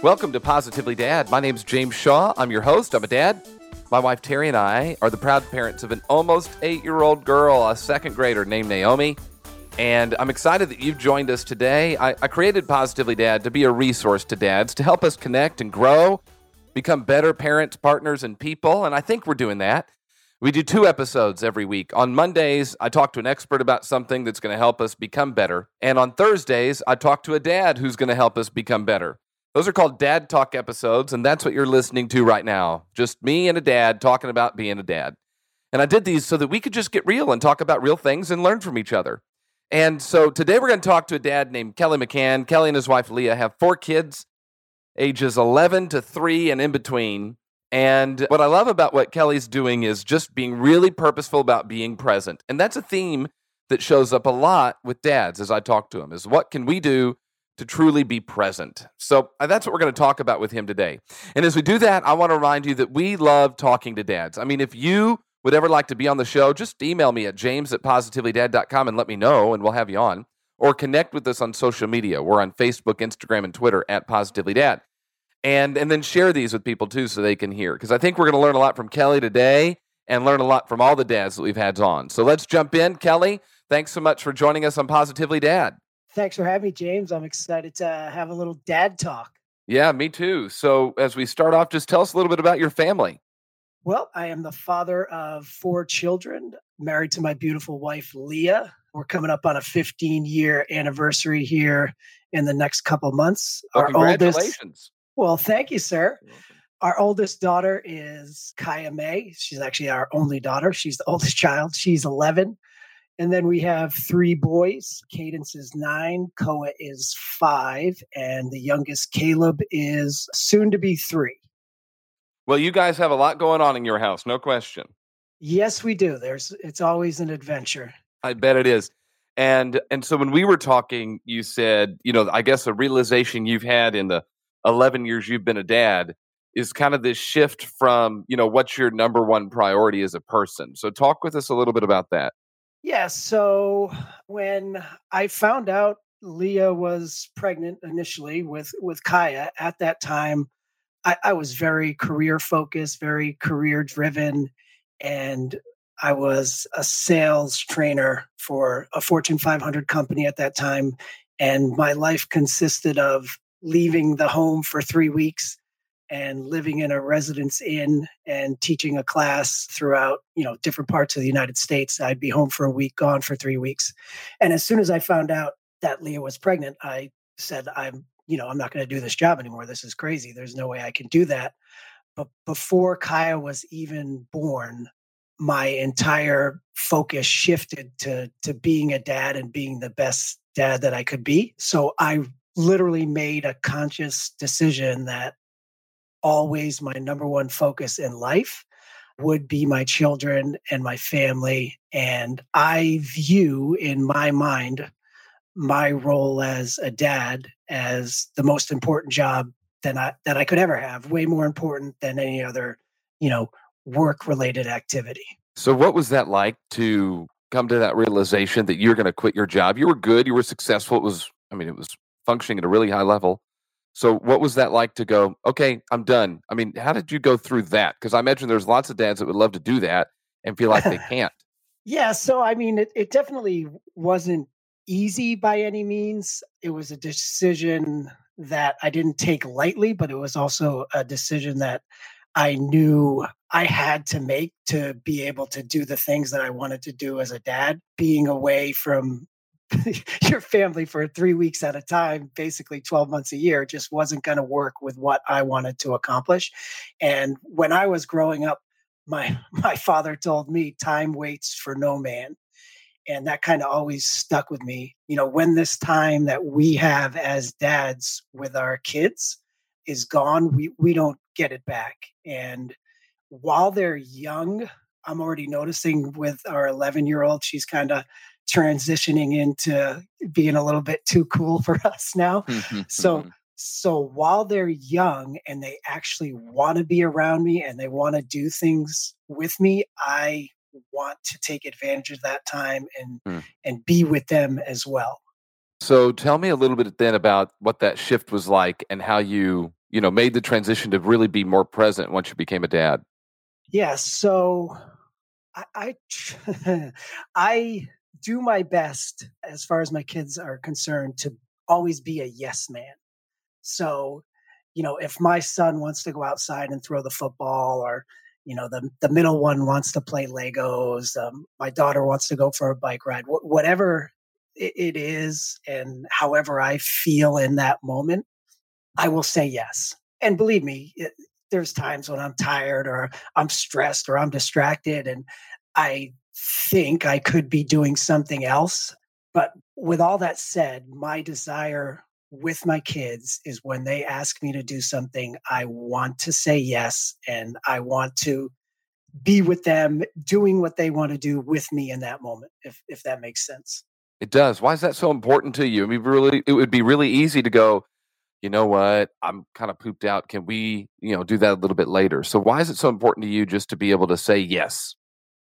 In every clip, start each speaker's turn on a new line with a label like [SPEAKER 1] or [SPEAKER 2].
[SPEAKER 1] Welcome to Positively Dad. My name's James Shaw. I'm your host. I'm a dad. My wife Terry and I are the proud parents of an almost eight year old girl, a second grader named Naomi. And I'm excited that you've joined us today. I, I, created Positively Dad to be a resource to dads to help us connect and grow, become better parents, partners, and people. And I think we're doing that. We do two episodes every week. On Mondays, I talk to an expert about something that's going to help us become better. And on Thursdays, I talk to a dad who's going to help us become better. Those are called Dad Talk episodes, and that's what you're listening to right now. Just me and a dad talking about being a dad. And I did these so that we could just get real and talk about real things and learn from each other. And so today we're going to talk to a dad named Kelly McCann. Kelly and his wife Leah have four kids, ages 11 to 3 and in between. And what I love about what Kelly's doing is just being really purposeful about being present. And that's a theme that shows up a lot with dads as I talk to them is what can we do to truly be present. So uh, that's what we're going to talk about with him today. And as we do that, I want to remind you that we love talking to dads. I mean, if you would ever like to be on the show, just email me at james at positivelydad.com and let me know, and we'll have you on. Or connect with us on social media. We're on Facebook, Instagram, and Twitter at Positively Dad. And, and then share these with people too so they can hear. Because I think we're going to learn a lot from Kelly today and learn a lot from all the dads that we've had on. So let's jump in. Kelly, thanks so much for joining us on Positively Dad.
[SPEAKER 2] Thanks for having me, James. I'm excited to have a little dad talk.
[SPEAKER 1] Yeah, me too. So, as we start off, just tell us a little bit about your family.
[SPEAKER 2] Well, I am the father of four children, married to my beautiful wife, Leah. We're coming up on a 15 year anniversary here in the next couple months.
[SPEAKER 1] Well, Our congratulations. Oldest,
[SPEAKER 2] well, thank you, sir. Our oldest daughter is Kaya May. She's actually our only daughter. She's the oldest child. She's 11. And then we have three boys. Cadence is nine, Koa is five, and the youngest, Caleb, is soon to be three.
[SPEAKER 1] Well, you guys have a lot going on in your house, no question.
[SPEAKER 2] Yes, we do. There's it's always an adventure.
[SPEAKER 1] I bet it is. And and so when we were talking, you said, you know, I guess a realization you've had in the 11 years you've been a dad is kind of this shift from, you know, what's your number one priority as a person. So talk with us a little bit about that.
[SPEAKER 2] Yeah. So when I found out Leah was pregnant initially with with Kaya, at that time, I, I was very career focused, very career driven, and I was a sales trainer for a Fortune 500 company at that time. And my life consisted of leaving the home for three weeks and living in a residence inn and teaching a class throughout you know different parts of the united states i'd be home for a week gone for three weeks. And as soon as i found out that leah was pregnant i said i'm you know i'm not going to do this job anymore. This is crazy. There's no way i can do that. But before kaya was even born my entire focus shifted to to being a dad and being the best dad that i could be. So i literally made a conscious decision that always my number one focus in life would be my children and my family. And I view in my mind my role as a dad as the most important job that I that I could ever have, way more important than any other, you know, work related activity.
[SPEAKER 1] So what was that like to come to that realization that you're going to quit your job? You were good, you were successful. It was I mean, it was functioning at a really high level. So, what was that like to go, okay, I'm done? I mean, how did you go through that? Because I imagine there's lots of dads that would love to do that and feel like they can't.
[SPEAKER 2] yeah. So, I mean, it, it definitely wasn't easy by any means. It was a decision that I didn't take lightly, but it was also a decision that I knew I had to make to be able to do the things that I wanted to do as a dad. Being away from your family for three weeks at a time, basically 12 months a year, just wasn't going to work with what I wanted to accomplish. And when I was growing up, my my father told me time waits for no man. And that kind of always stuck with me. You know, when this time that we have as dads with our kids is gone, we, we don't get it back. And while they're young, I'm already noticing with our 11 year old, she's kind of transitioning into being a little bit too cool for us now. Mm-hmm, so mm-hmm. so while they're young and they actually want to be around me and they want to do things with me, I want to take advantage of that time and mm. and be with them as well.
[SPEAKER 1] So tell me a little bit then about what that shift was like and how you you know, made the transition to really be more present once you became a dad?
[SPEAKER 2] Yeah. So I, I, I do my best as far as my kids are concerned to always be a yes man. So, you know, if my son wants to go outside and throw the football or you know the the middle one wants to play legos um, my daughter wants to go for a bike ride Wh- whatever it, is and however i feel in that moment i will say yes and believe me it, there's times when i'm tired or i'm stressed or i'm distracted and i think i could be doing something else but with all that said my desire with my kids is when they ask me to do something, I want to say yes and I want to be with them doing what they want to do with me in that moment, if if that makes sense.
[SPEAKER 1] It does. Why is that so important to you? I mean, really, it would be really easy to go, you know what, I'm kind of pooped out. Can we, you know, do that a little bit later? So why is it so important to you just to be able to say yes?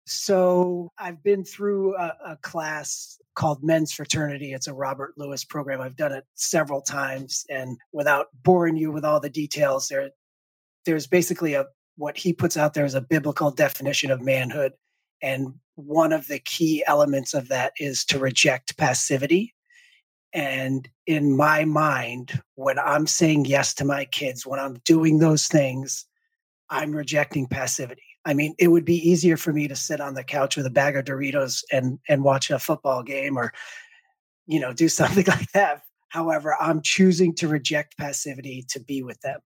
[SPEAKER 2] So I've been through a, a, class called Men's Fraternity. It's a Robert Lewis program. I've done it several times, and without boring you with all the details, there, there's basically a what he puts out there is a biblical definition of manhood, and one of the key elements of that is to reject passivity. And in my mind, when I'm saying yes to my kids, when I'm doing those things, I'm rejecting passivity. I mean, it would be easier for me to sit on the couch with a bag of Doritos and and watch a football game or you know, do something like that. However, I'm choosing to reject passivity to be with them.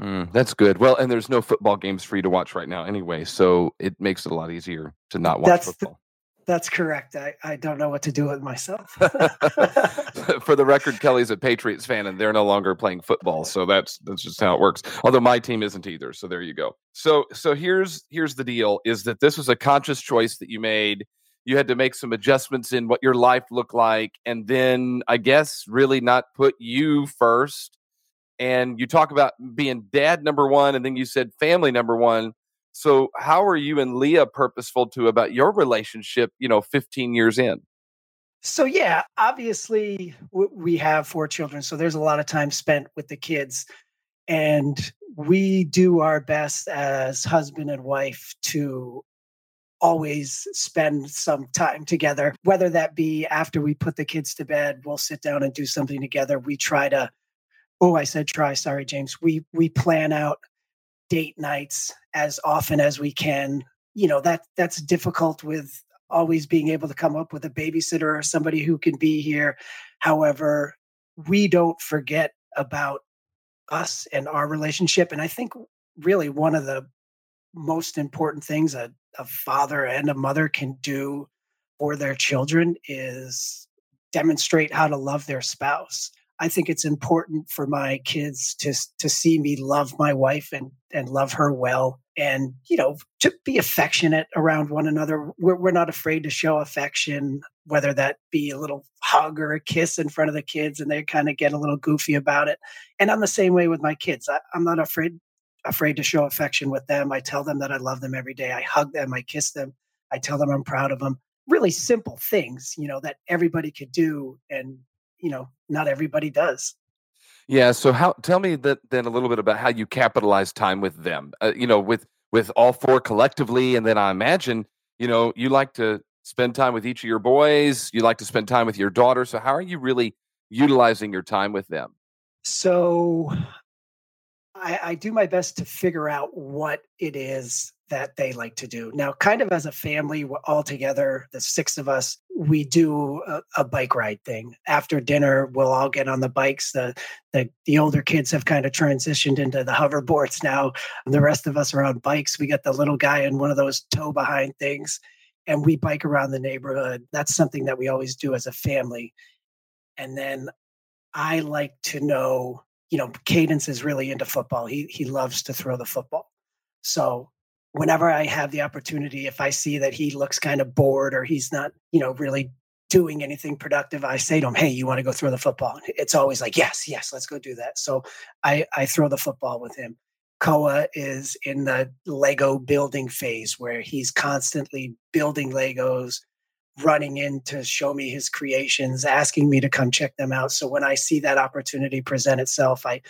[SPEAKER 1] Mm, that's good. Well, and there's no football games for you to watch right now anyway, so it makes it a lot easier to not watch that's football.
[SPEAKER 2] That's correct. I, I don't know what to do with myself.
[SPEAKER 1] For the record, Kelly's a Patriots fan, and they're no longer playing football, so that's that's just how it works. Although my team isn't either, so there you go. So so here's here's the deal: is that this was a conscious choice that you made. You had to make some adjustments in what your life looked like, and then I guess really not put you first. And you talk about being dad number one, and then you said family number one so, how are you and Leah purposeful to about your relationship, you know, 15 years in?
[SPEAKER 2] So, yeah, obviously we have four children. So, there's a lot of time spent with the kids. And we do our best as husband and wife to always spend some time together, whether that be after we put the kids to bed, we'll sit down and do something together. We try to, oh, I said try, sorry, James. We we plan out date nights as often as we can. You know, that that's difficult with always being able to come up with a babysitter or somebody who can be here. However, we don't forget about us and our relationship. And I think really one of the most important things a, a father and a mother can do for their children is demonstrate how to love their spouse. I think it's important for my kids to to see me love my wife and and love her well, and you know to be affectionate around one another. We're we're not afraid to show affection, whether that be a little hug or a kiss in front of the kids, and they kind of get a little goofy about it. And I'm the same way with my kids. I, I'm not afraid afraid to show affection with them. I tell them that I love them every day. I hug them. I kiss them. I tell them I'm proud of them. Really simple things, you know, that everybody could do and you know not everybody does.
[SPEAKER 1] Yeah so how tell me that then a little bit about how you capitalize time with them uh, you know with with all four collectively and then i imagine you know you like to spend time with each of your boys you like to spend time with your daughter so how are you really utilizing your time with them?
[SPEAKER 2] So I, I do my best to figure out what it is that they like to do. Now, kind of as a family, all together, the six of us, we do a, a, bike ride thing. After dinner, we'll all get on the bikes. The, the the older kids have kind of transitioned into the hoverboards now. The rest of us are on bikes. We got the little guy in one of those tow behind things, and we bike around the neighborhood. That's something that we always do as a family. And then I like to know, you know, Cadence is really into football. He he loves to throw the football. So whenever I have the opportunity, if I see that he looks kind of bored or he's not, you know, really doing anything productive, I say to him, Hey, you want to go throw the football? It's always like, Yes, yes, let's go do that. So I, I throw the football with him. Koa is in the Lego building phase where he's constantly building Legos, running in to show me his creations, asking me to come check them out. So when I see that opportunity present itself, I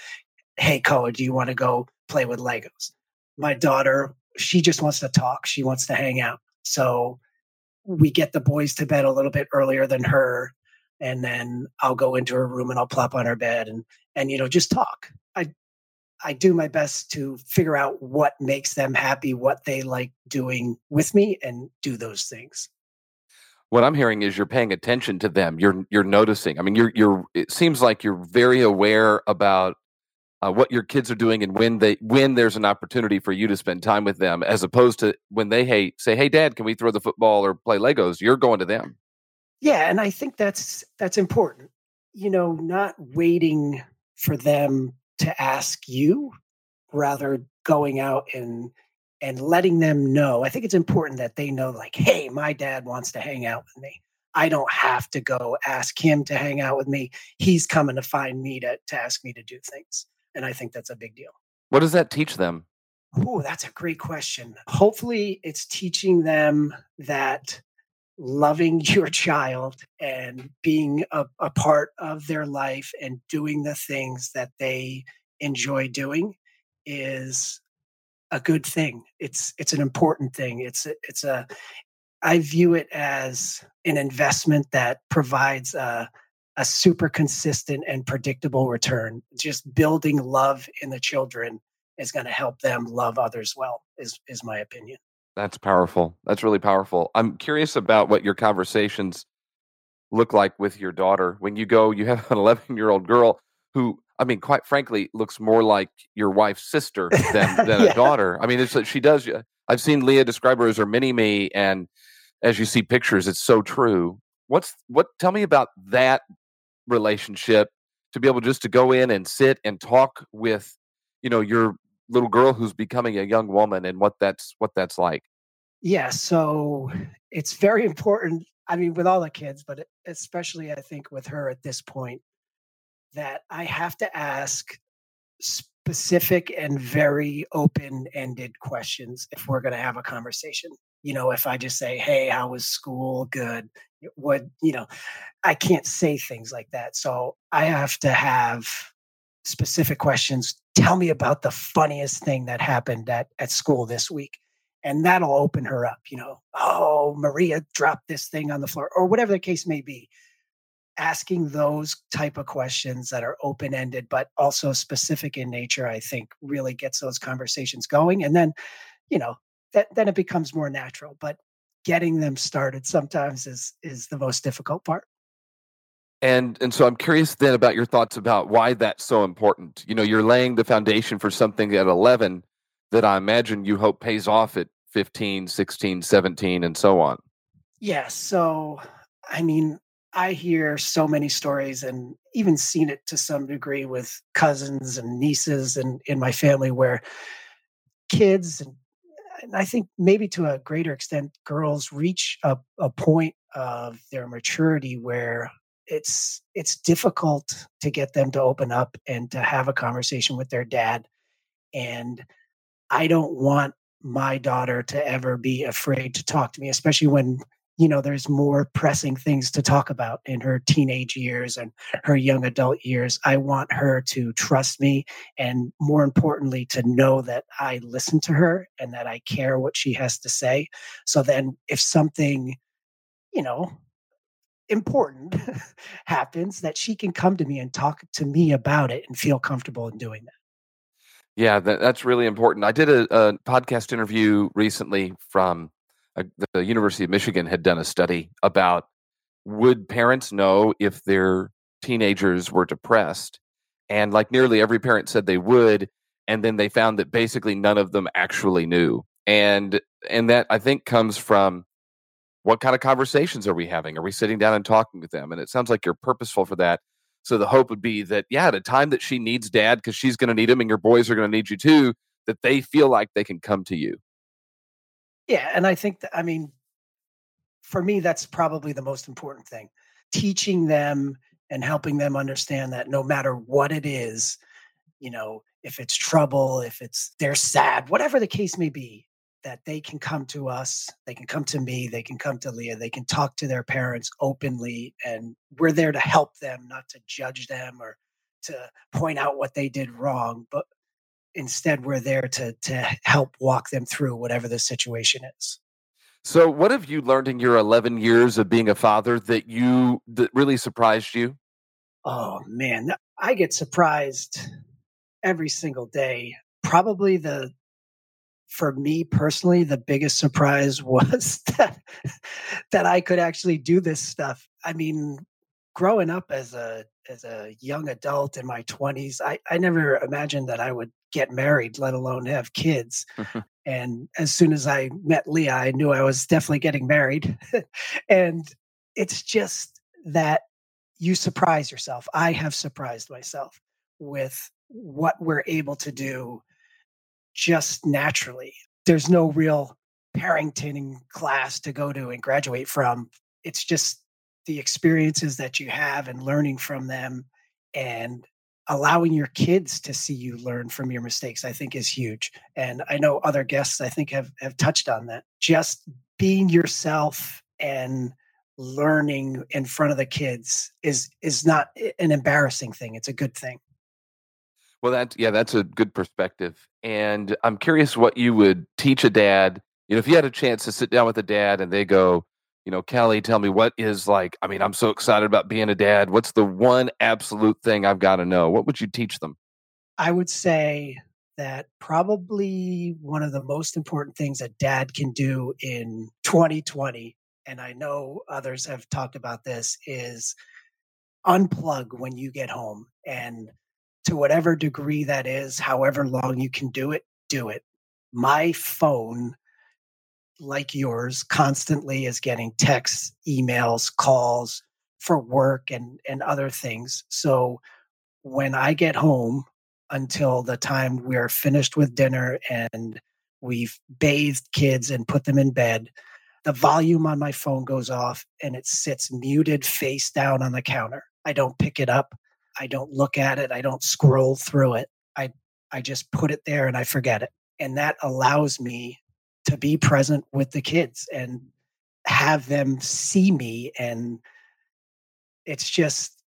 [SPEAKER 2] hey, Koa, do you want to go play with Legos? My daughter, she just wants to talk. She wants to hang out. So we get the boys to bed a little bit earlier than her. And then I'll go into her room and I'll plop on her bed and, and, you know, just talk. I, I do my best to figure out what makes them happy, what they like doing with me and do those things
[SPEAKER 1] what I'm hearing is you're paying attention to them. You're you're noticing. I mean, you're you're. It seems like you're very aware about uh, what your kids are doing and when they when there's an opportunity for you to spend time with them, as opposed to when they hey say, "Hey, Dad, can we throw the football or play Legos?" You're going to them.
[SPEAKER 2] Yeah, and I think that's that's important. You know, not waiting for them to ask you, rather going out and and letting them know. I think it's important that they know, like, hey, my dad wants to hang out with me. I don't have to go ask him to hang out with me. He's coming to find me to, to ask me to do things. And I think that's a big deal.
[SPEAKER 1] What does that teach them?
[SPEAKER 2] Oh, that's a great question. Hopefully, it's teaching them that loving your child and being a, a part of their life and doing the things that they enjoy doing is a good thing. It's it's an important thing. It's it's a I view it as an investment that provides a, a super consistent and predictable return. Just building love in the children is going to help them love others well. Is is my opinion.
[SPEAKER 1] That's powerful. That's really powerful. I'm curious about what your conversations look like with your daughter when you go. You have an 11 year old girl who I mean, quite frankly, looks more like your wife's sister than than yeah. a daughter. I mean, it's uh, she does. Uh, I've seen Leah describe her as her mini me, and as you see pictures, it's so true. What's what? Tell me about that relationship to be able just to go in and sit and talk with, you know, your little girl who's becoming a young woman, and what that's what that's like.
[SPEAKER 2] Yeah, so it's very important. I mean, with all the kids, but especially I think with her at this point, that I have to ask specific and very open ended questions if we're going to have a conversation. You know, if I just say, Hey, how was school? Good. What, you know, I can't say things like that. So I have to have specific questions. Tell me about the funniest thing that happened at, at school this week. And that'll open her up, you know. Oh, Maria dropped this thing on the floor, or whatever the case may be asking those type of questions that are open ended but also specific in nature i think really gets those conversations going and then you know that, then it becomes more natural but getting them started sometimes is is the most difficult part.
[SPEAKER 1] And and so i'm curious then about your thoughts about why that's so important. You know you're laying the foundation for something at 11 that i imagine you hope pays off at 15 16 17 and so on.
[SPEAKER 2] Yes yeah, so i mean I hear so many stories and even seen it to some degree with cousins and nieces and in my family where kids and, and I think maybe to a greater extent girls reach a, a point of their maturity where it's it's difficult to get them to open up and to have a conversation with their dad and I don't want my daughter to ever be afraid to talk to me especially when you know there's more pressing things to talk about in her teenage years and her young adult years. I want her to trust me and more importantly to know that i listen to her and that i care what she has to say. So then if something you know important happens that she can come to me and talk to me about it and feel comfortable in doing that.
[SPEAKER 1] Yeah that, that's really important. I did a, a podcast interview recently from the University of Michigan had done a study about would parents know if their teenagers were depressed? And like nearly every parent said they would. And then they found that basically none of them actually knew. And and that I think comes from what kind of conversations are we having? Are we sitting down and talking with them? And it sounds like you're purposeful for that. So the hope would be that, yeah, at a time that she needs dad because she's going to need him and your boys are going to need you too, that they feel like they can come to you.
[SPEAKER 2] Yeah, and I think that I mean, for me, that's probably the most important thing. Teaching them and helping them understand that no matter what it is, you know, if it's trouble, if it's they're sad, whatever the case may be, that they can come to us, they can come to me, they can come to Leah, they can talk to their parents openly, and we're there to help them, not to judge them or to point out what they did wrong, but instead we're there to to help walk them through whatever the situation is.
[SPEAKER 1] So, what have you learned in your 11 years of being a father that you that really surprised you?
[SPEAKER 2] Oh man, I get surprised every single day. Probably the for me personally, the biggest surprise was that that I could actually do this stuff. I mean, growing up as a as a young adult in my 20s, I, I never imagined that I would get married, let alone have kids. Mm-hmm. and as soon as I met Leah, I knew I was definitely getting married. and it's just that you surprise yourself. I have surprised myself with what we're able to do just naturally. There's no real parenting class to go to and graduate from. It's just the experiences that you have and learning from them and allowing your kids to see you learn from your mistakes i think is huge and i know other guests i think have have touched on that. Just being yourself and learning in front of the kids is is not an embarrassing thing it's a good thing.
[SPEAKER 1] Well that yeah that's a good perspective and i'm curious what you would teach a dad you know if you had a chance to sit down with a dad and they go you know, Kelly, tell me what is like, I mean, I'm so excited about being a dad. What's the one absolute thing I've got to know? What would you teach them?
[SPEAKER 2] I would say that probably one of the most important things a dad can do in 2020, and I know others have talked about this, is unplug when you get home. And to whatever degree that is, however long you can do it, do it. My phone like yours constantly is getting texts, emails, calls for work and and other things. So when I get home until the time we're finished with dinner and we've bathed kids and put them in bed, the volume on my phone goes off and it sits muted face down on the counter. I don't pick it up. I don't look at it. I don't scroll through it. I I just put it there and I forget it. And that allows me to be present with the kids and have them see me and it's just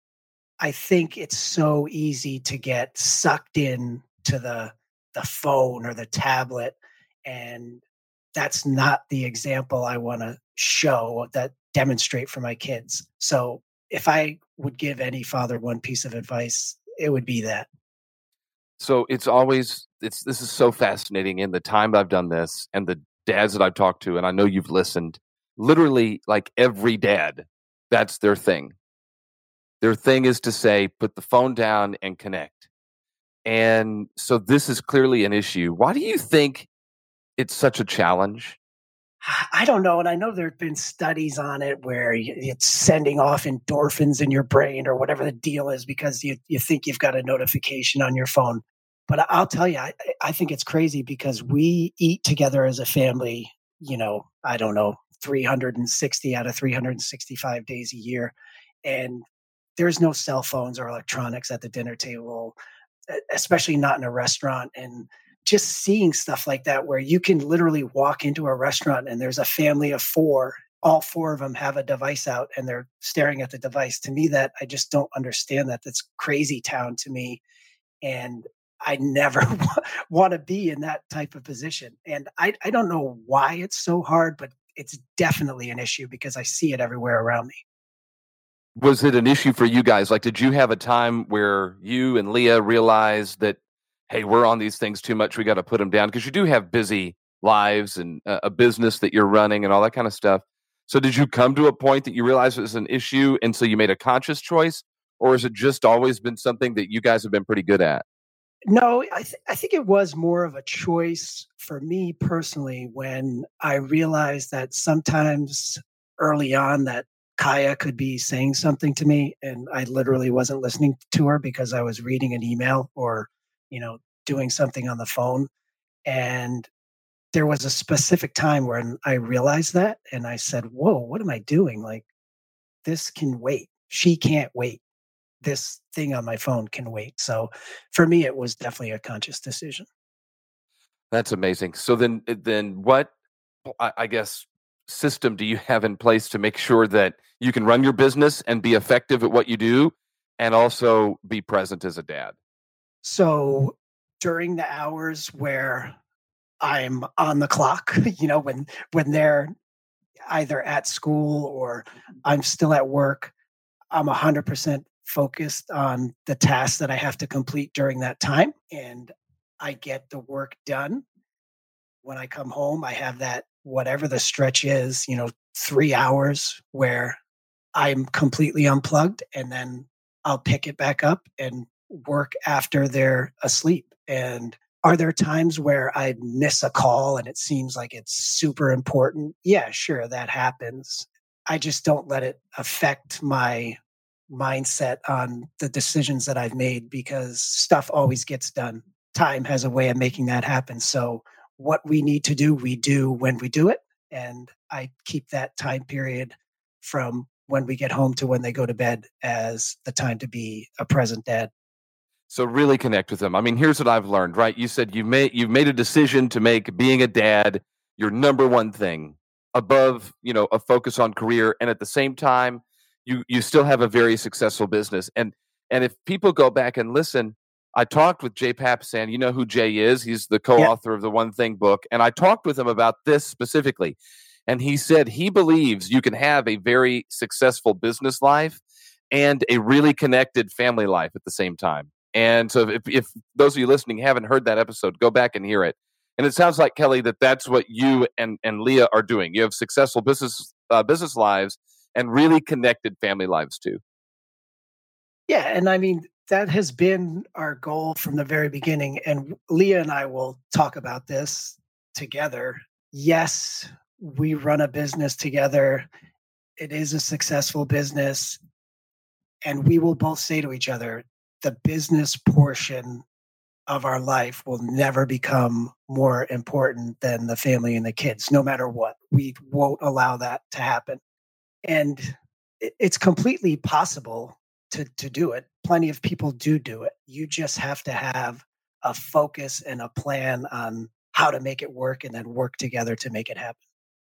[SPEAKER 2] i think it's so easy to get sucked in to the the phone or the tablet and that's not the example i want to show that demonstrate for my kids. So if i would give any father one piece of advice it would be that.
[SPEAKER 1] So it's always it's this is so fascinating in the time that I've done this and the dads that I've talked to, and I know you've listened. Literally, like every dad, that's their thing. Their thing is to say, put the phone down and connect. And so this is clearly an issue. Why do you think it's such a challenge?
[SPEAKER 2] I don't know. And I know there have been studies on it where it's sending off endorphins in your brain or whatever the deal is because you, you think you've got a notification on your phone. But I'll tell you, I, I think it's crazy because we eat together as a family, you know, I don't know, 360 out of 365 days a year. And there's no cell phones or electronics at the dinner table, especially not in a restaurant. And just seeing stuff like that, where you can literally walk into a restaurant and there's a family of four, all four of them have a device out and they're staring at the device. To me, that I just don't understand that. That's crazy town to me. And I never want to be in that type of position. And I, I don't know why it's so hard, but it's definitely an issue because I see it everywhere around me.
[SPEAKER 1] Was it an issue for you guys? Like, did you have a time where you and Leah realized that, hey, we're on these things too much. We got to put them down because you do have busy lives and a business that you're running and all that kind of stuff. So, did you come to a point that you realized it was an issue and so you made a conscious choice? Or has it just always been something that you guys have been pretty good at?
[SPEAKER 2] No, I, th- I think it was more of a choice for me personally when I realized that sometimes early on that Kaya could be saying something to me and I literally wasn't listening to her because I was reading an email or, you know, doing something on the phone. And there was a specific time when I realized that and I said, Whoa, what am I doing? Like, this can wait. She can't wait this thing on my phone can wait. So for me, it was definitely a conscious decision.
[SPEAKER 1] That's amazing. So then, eh, then what? I guess system do you have in place to make sure that you can run your business and be effective at what you do, and also be present as a dad?
[SPEAKER 2] So during the hours where I'm on the clock, you know, when when they're either at school or I'm still at work, I'm 100% focused on the tasks that I have to complete during that time and I get the work done. When I come home, I have that whatever the stretch is, you know, 3 hours where I'm completely unplugged and then I'll pick it back up and work after they're asleep. And are there times where I miss a call and it seems like it's super important? Yeah, sure, that happens. I just don't let it affect my mindset on the decisions that I've made because stuff always gets done. Time has a way of making that happen. So, what we need to do, we do when we do it. And I keep that time period from when we get home to when they go to bed as the time to be a present dad.
[SPEAKER 1] So really connect with them. I mean, here's what I've learned, right? You said you've made you've made a decision to make being a dad your number one thing above, you know, a focus on career and at the same time you you still have a very successful business. And and if people go back and listen, I talked with Jay Papasan. You know who Jay is? He's the co-author of the One Thing book, and I talked with him about this specifically. And he said he believes you can have a very successful business life and a really connected family life at the same time. And so, if, if those of you listening haven't heard that episode, go back and hear it. And it sounds like Kelly that that's what you and, and Leah are doing. You have successful business uh, business lives and really connected family lives too.
[SPEAKER 2] Yeah, and I mean that has been our goal from the very beginning. And Leah and I will talk about this together. Yes, we run a business together. It is a successful business. And we will both say to each other, the business portion of our life will never become more important than the family and the kids, no matter what. We won't allow that to happen. And it's completely possible to, to do it. Plenty of people do do it. You just have to have a focus and a plan on how to make it work and then work together to make it happen.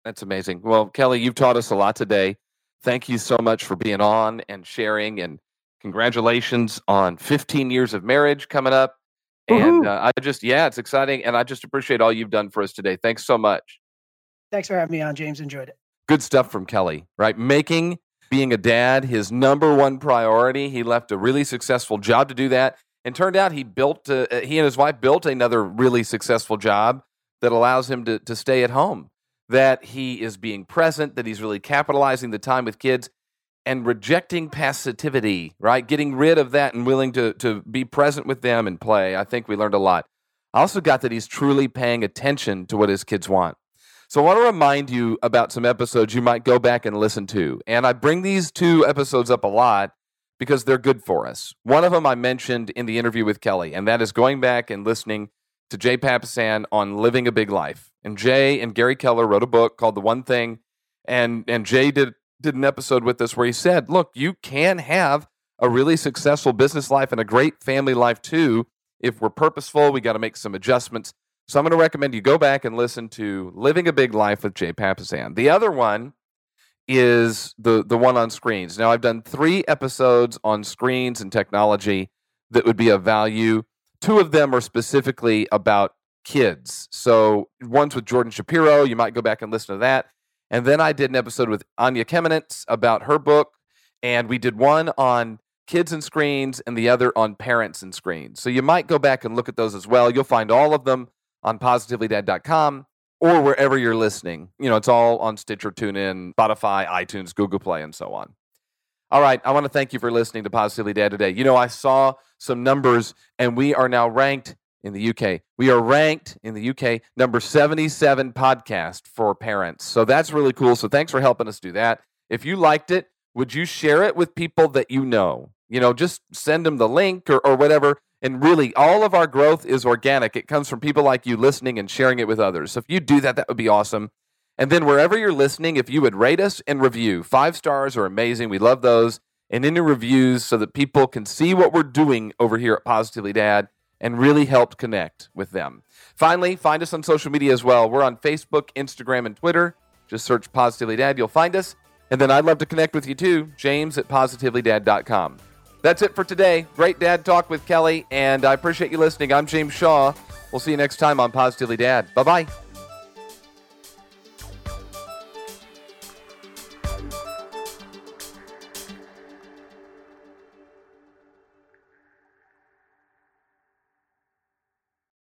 [SPEAKER 1] That's amazing. Well, Kelly, you've taught us a lot today. Thank you so much for being on and sharing and Congratulations on 15 years of marriage coming up. And uh, I just, yeah, it's exciting. And I just appreciate all you've done for us today. Thanks so much.
[SPEAKER 2] Thanks for having me on, James. Enjoyed it.
[SPEAKER 1] Good stuff from Kelly, right? Making being a dad his number one priority. He left a really successful job to do that. And turned out he built, he and his wife built another really successful job that allows him to, to stay at home. That he is being present, that he's really capitalizing the time with kids and rejecting passivity, right? Getting rid of that and willing to, to be present with them and play. I think we learned a lot. I also got that he's truly paying attention to what his kids want. So I want to remind you about some episodes you might go back and listen to. And I bring these two episodes up a lot because they're good for us. One of them I mentioned in the interview with Kelly, and that is going back and listening to Jay Papasan on living a big life. And Jay and Gary Keller wrote a book called The One Thing. And, and Jay did did an episode with us where he said, look, you can have a really successful business life and a great family life too. If we're purposeful, we got to make some adjustments. So I'm going to recommend you go back and listen to Living a Big Life with Jay Papasan. The other one is the the one on screens. Now I've done 3 episodes on screens and technology that would be of value. Two of them are specifically about kids. So one's with Jordan Shapiro, you might go back and listen to that. And then I did an episode with Anya Kamenetz about her book. And we did one on kids and screens and the other on parents and screens. So you might go back and look at those as well. You'll find all of them on positivelydad.com or wherever you're listening. You know, it's all on Stitcher, TuneIn, Spotify, iTunes, Google Play, and so on. All right, I want to thank you for listening to Positively Dad today. You know, I saw some numbers, and we are now ranked in the UK. We are ranked in the UK number 77 podcast for parents. So that's really cool. So thanks for helping us do that. If you liked it, would you share it with people that you know? You know, just send them the link or, or whatever. And really, all of our growth is organic. It comes from people like you listening and sharing it with others. So if you do that, that would be awesome. And then wherever you're listening, if you would rate us and review, five stars are amazing. We love those. And any reviews so that people can see what we're doing over here at Positively Dad and really help connect with them. Finally, find us on social media as well. We're on Facebook, Instagram, and Twitter. Just search Positively Dad, you'll find us. And then I'd love to connect with you too, James at positivelydad.com. That's it for today. Great dad talk with Kelly, and I appreciate you listening. I'm James Shaw. We'll see you next time on Positively Dad. Bye bye.